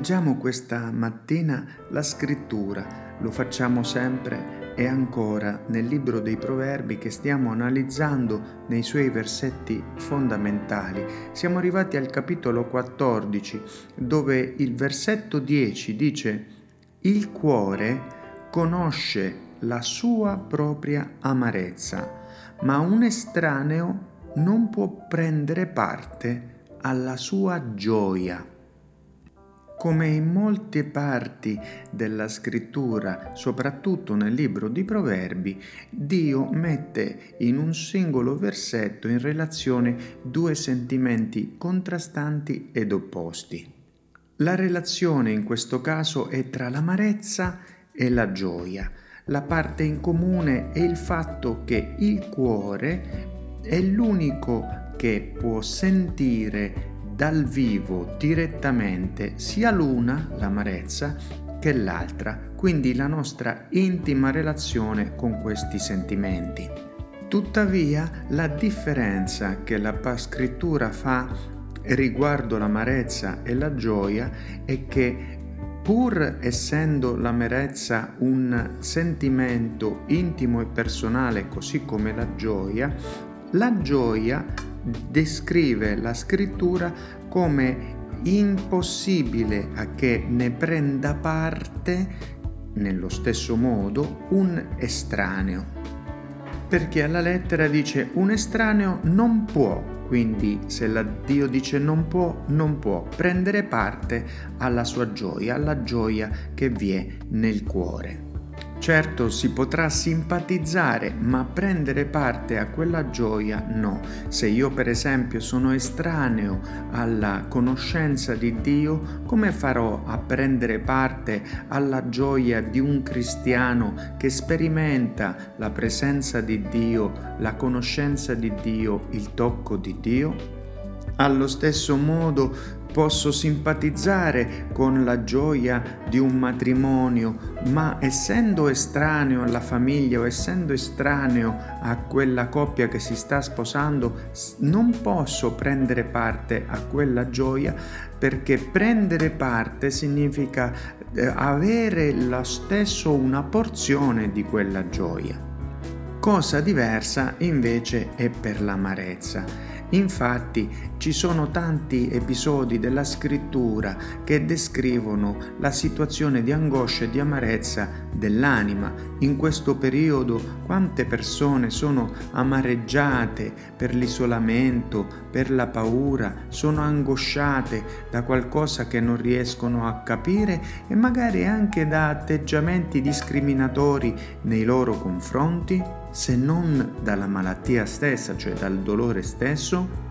Leggiamo questa mattina la scrittura, lo facciamo sempre e ancora nel libro dei proverbi che stiamo analizzando nei suoi versetti fondamentali. Siamo arrivati al capitolo 14 dove il versetto 10 dice il cuore conosce la sua propria amarezza, ma un estraneo non può prendere parte alla sua gioia. Come in molte parti della scrittura, soprattutto nel libro di Proverbi, Dio mette in un singolo versetto in relazione due sentimenti contrastanti ed opposti. La relazione in questo caso è tra l'amarezza e la gioia. La parte in comune è il fatto che il cuore è l'unico che può sentire dal vivo direttamente sia l'una, l'amarezza, che l'altra, quindi la nostra intima relazione con questi sentimenti. Tuttavia, la differenza che la scrittura fa riguardo l'amarezza e la gioia è che pur essendo l'amarezza un sentimento intimo e personale così come la gioia, la gioia descrive la scrittura come impossibile a che ne prenda parte nello stesso modo un estraneo. Perché alla lettera dice un estraneo non può, quindi se la Dio dice non può, non può prendere parte alla sua gioia, alla gioia che vi è nel cuore. Certo si potrà simpatizzare, ma prendere parte a quella gioia no. Se io per esempio sono estraneo alla conoscenza di Dio, come farò a prendere parte alla gioia di un cristiano che sperimenta la presenza di Dio, la conoscenza di Dio, il tocco di Dio? Allo stesso modo posso simpatizzare con la gioia di un matrimonio, ma essendo estraneo alla famiglia o essendo estraneo a quella coppia che si sta sposando, non posso prendere parte a quella gioia perché prendere parte significa eh, avere lo stesso una porzione di quella gioia. Cosa diversa invece è per l'amarezza. Infatti ci sono tanti episodi della scrittura che descrivono la situazione di angoscia e di amarezza dell'anima. In questo periodo quante persone sono amareggiate per l'isolamento, per la paura, sono angosciate da qualcosa che non riescono a capire e magari anche da atteggiamenti discriminatori nei loro confronti? Se non dalla malattia stessa, cioè dal dolore stesso?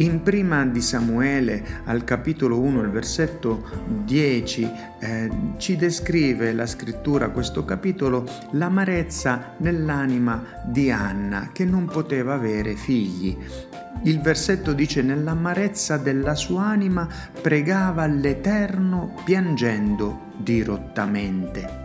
In prima di Samuele, al capitolo 1, il versetto 10, eh, ci descrive la scrittura, questo capitolo, l'amarezza nell'anima di Anna, che non poteva avere figli. Il versetto dice, nell'amarezza della sua anima pregava l'Eterno piangendo dirottamente.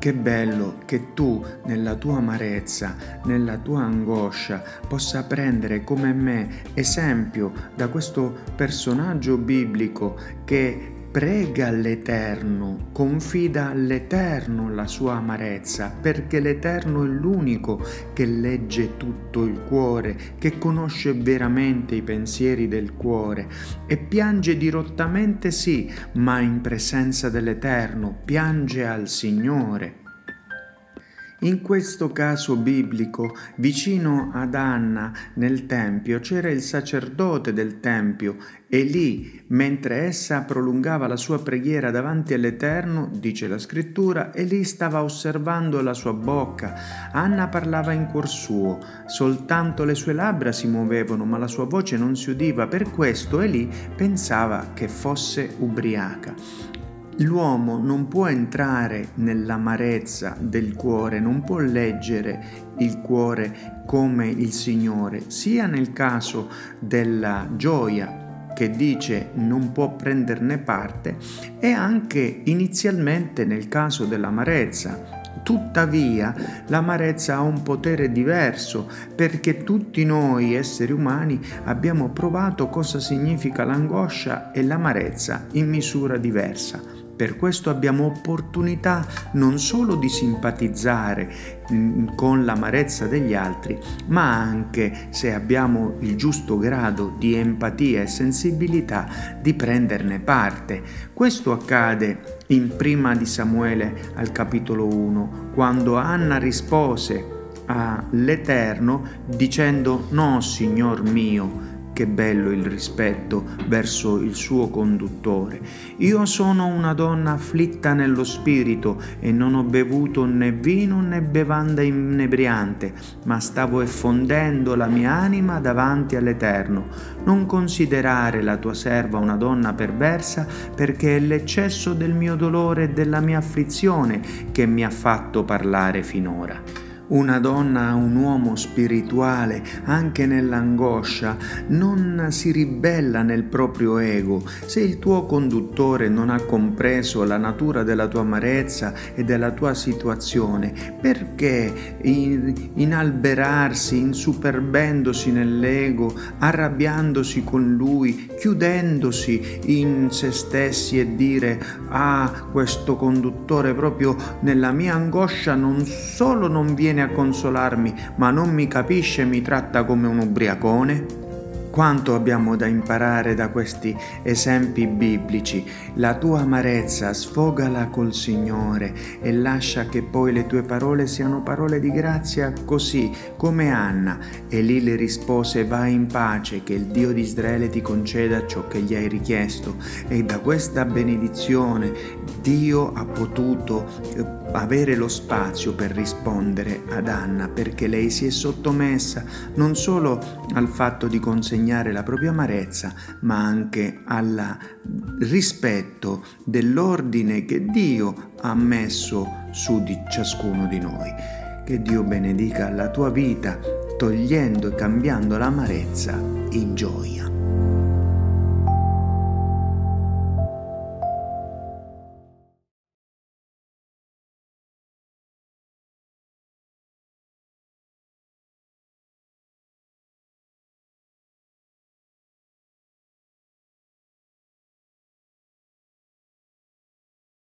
Che bello che tu nella tua amarezza, nella tua angoscia, possa prendere come me esempio da questo personaggio biblico che prega all'Eterno, confida all'Eterno la sua amarezza, perché l'Eterno è l'unico che legge tutto il cuore, che conosce veramente i pensieri del cuore e piange dirottamente sì, ma in presenza dell'Eterno, piange al Signore. In questo caso biblico, vicino ad Anna nel Tempio, c'era il sacerdote del Tempio e lì, mentre essa prolungava la sua preghiera davanti all'Eterno, dice la scrittura, e lì stava osservando la sua bocca. Anna parlava in cuor suo, soltanto le sue labbra si muovevano, ma la sua voce non si udiva, per questo Elì pensava che fosse ubriaca. L'uomo non può entrare nell'amarezza del cuore, non può leggere il cuore come il Signore, sia nel caso della gioia che dice non può prenderne parte e anche inizialmente nel caso dell'amarezza Tuttavia, l'amarezza ha un potere diverso perché tutti noi esseri umani abbiamo provato cosa significa l'angoscia e l'amarezza in misura diversa. Per questo abbiamo opportunità non solo di simpatizzare mm, con l'amarezza degli altri, ma anche, se abbiamo il giusto grado di empatia e sensibilità, di prenderne parte. Questo accade in prima di Samuele al capitolo 1, quando Anna rispose all'Eterno dicendo no, Signor mio, che bello il rispetto verso il suo conduttore. Io sono una donna afflitta nello spirito e non ho bevuto né vino né bevanda inebriante, ma stavo effondendo la mia anima davanti all'Eterno. Non considerare la tua serva una donna perversa, perché è l'eccesso del mio dolore e della mia afflizione che mi ha fatto parlare finora. Una donna, un uomo spirituale, anche nell'angoscia, non si ribella nel proprio ego. Se il tuo conduttore non ha compreso la natura della tua amarezza e della tua situazione, perché inalberarsi, insuperbendosi nell'ego, arrabbiandosi con lui, chiudendosi in se stessi e dire ah, questo conduttore proprio nella mia angoscia non solo non viene viene a consolarmi, ma non mi capisce e mi tratta come un ubriacone? Quanto abbiamo da imparare da questi esempi biblici. La tua amarezza sfogala col Signore e lascia che poi le tue parole siano parole di grazia così come Anna. E lì le rispose vai in pace che il Dio di Israele ti conceda ciò che gli hai richiesto. E da questa benedizione Dio ha potuto eh, avere lo spazio per rispondere ad Anna perché lei si è sottomessa non solo al fatto di consegnare la propria amarezza, ma anche al rispetto dell'ordine che Dio ha messo su di ciascuno di noi. Che Dio benedica la tua vita togliendo e cambiando l'amarezza in gioia.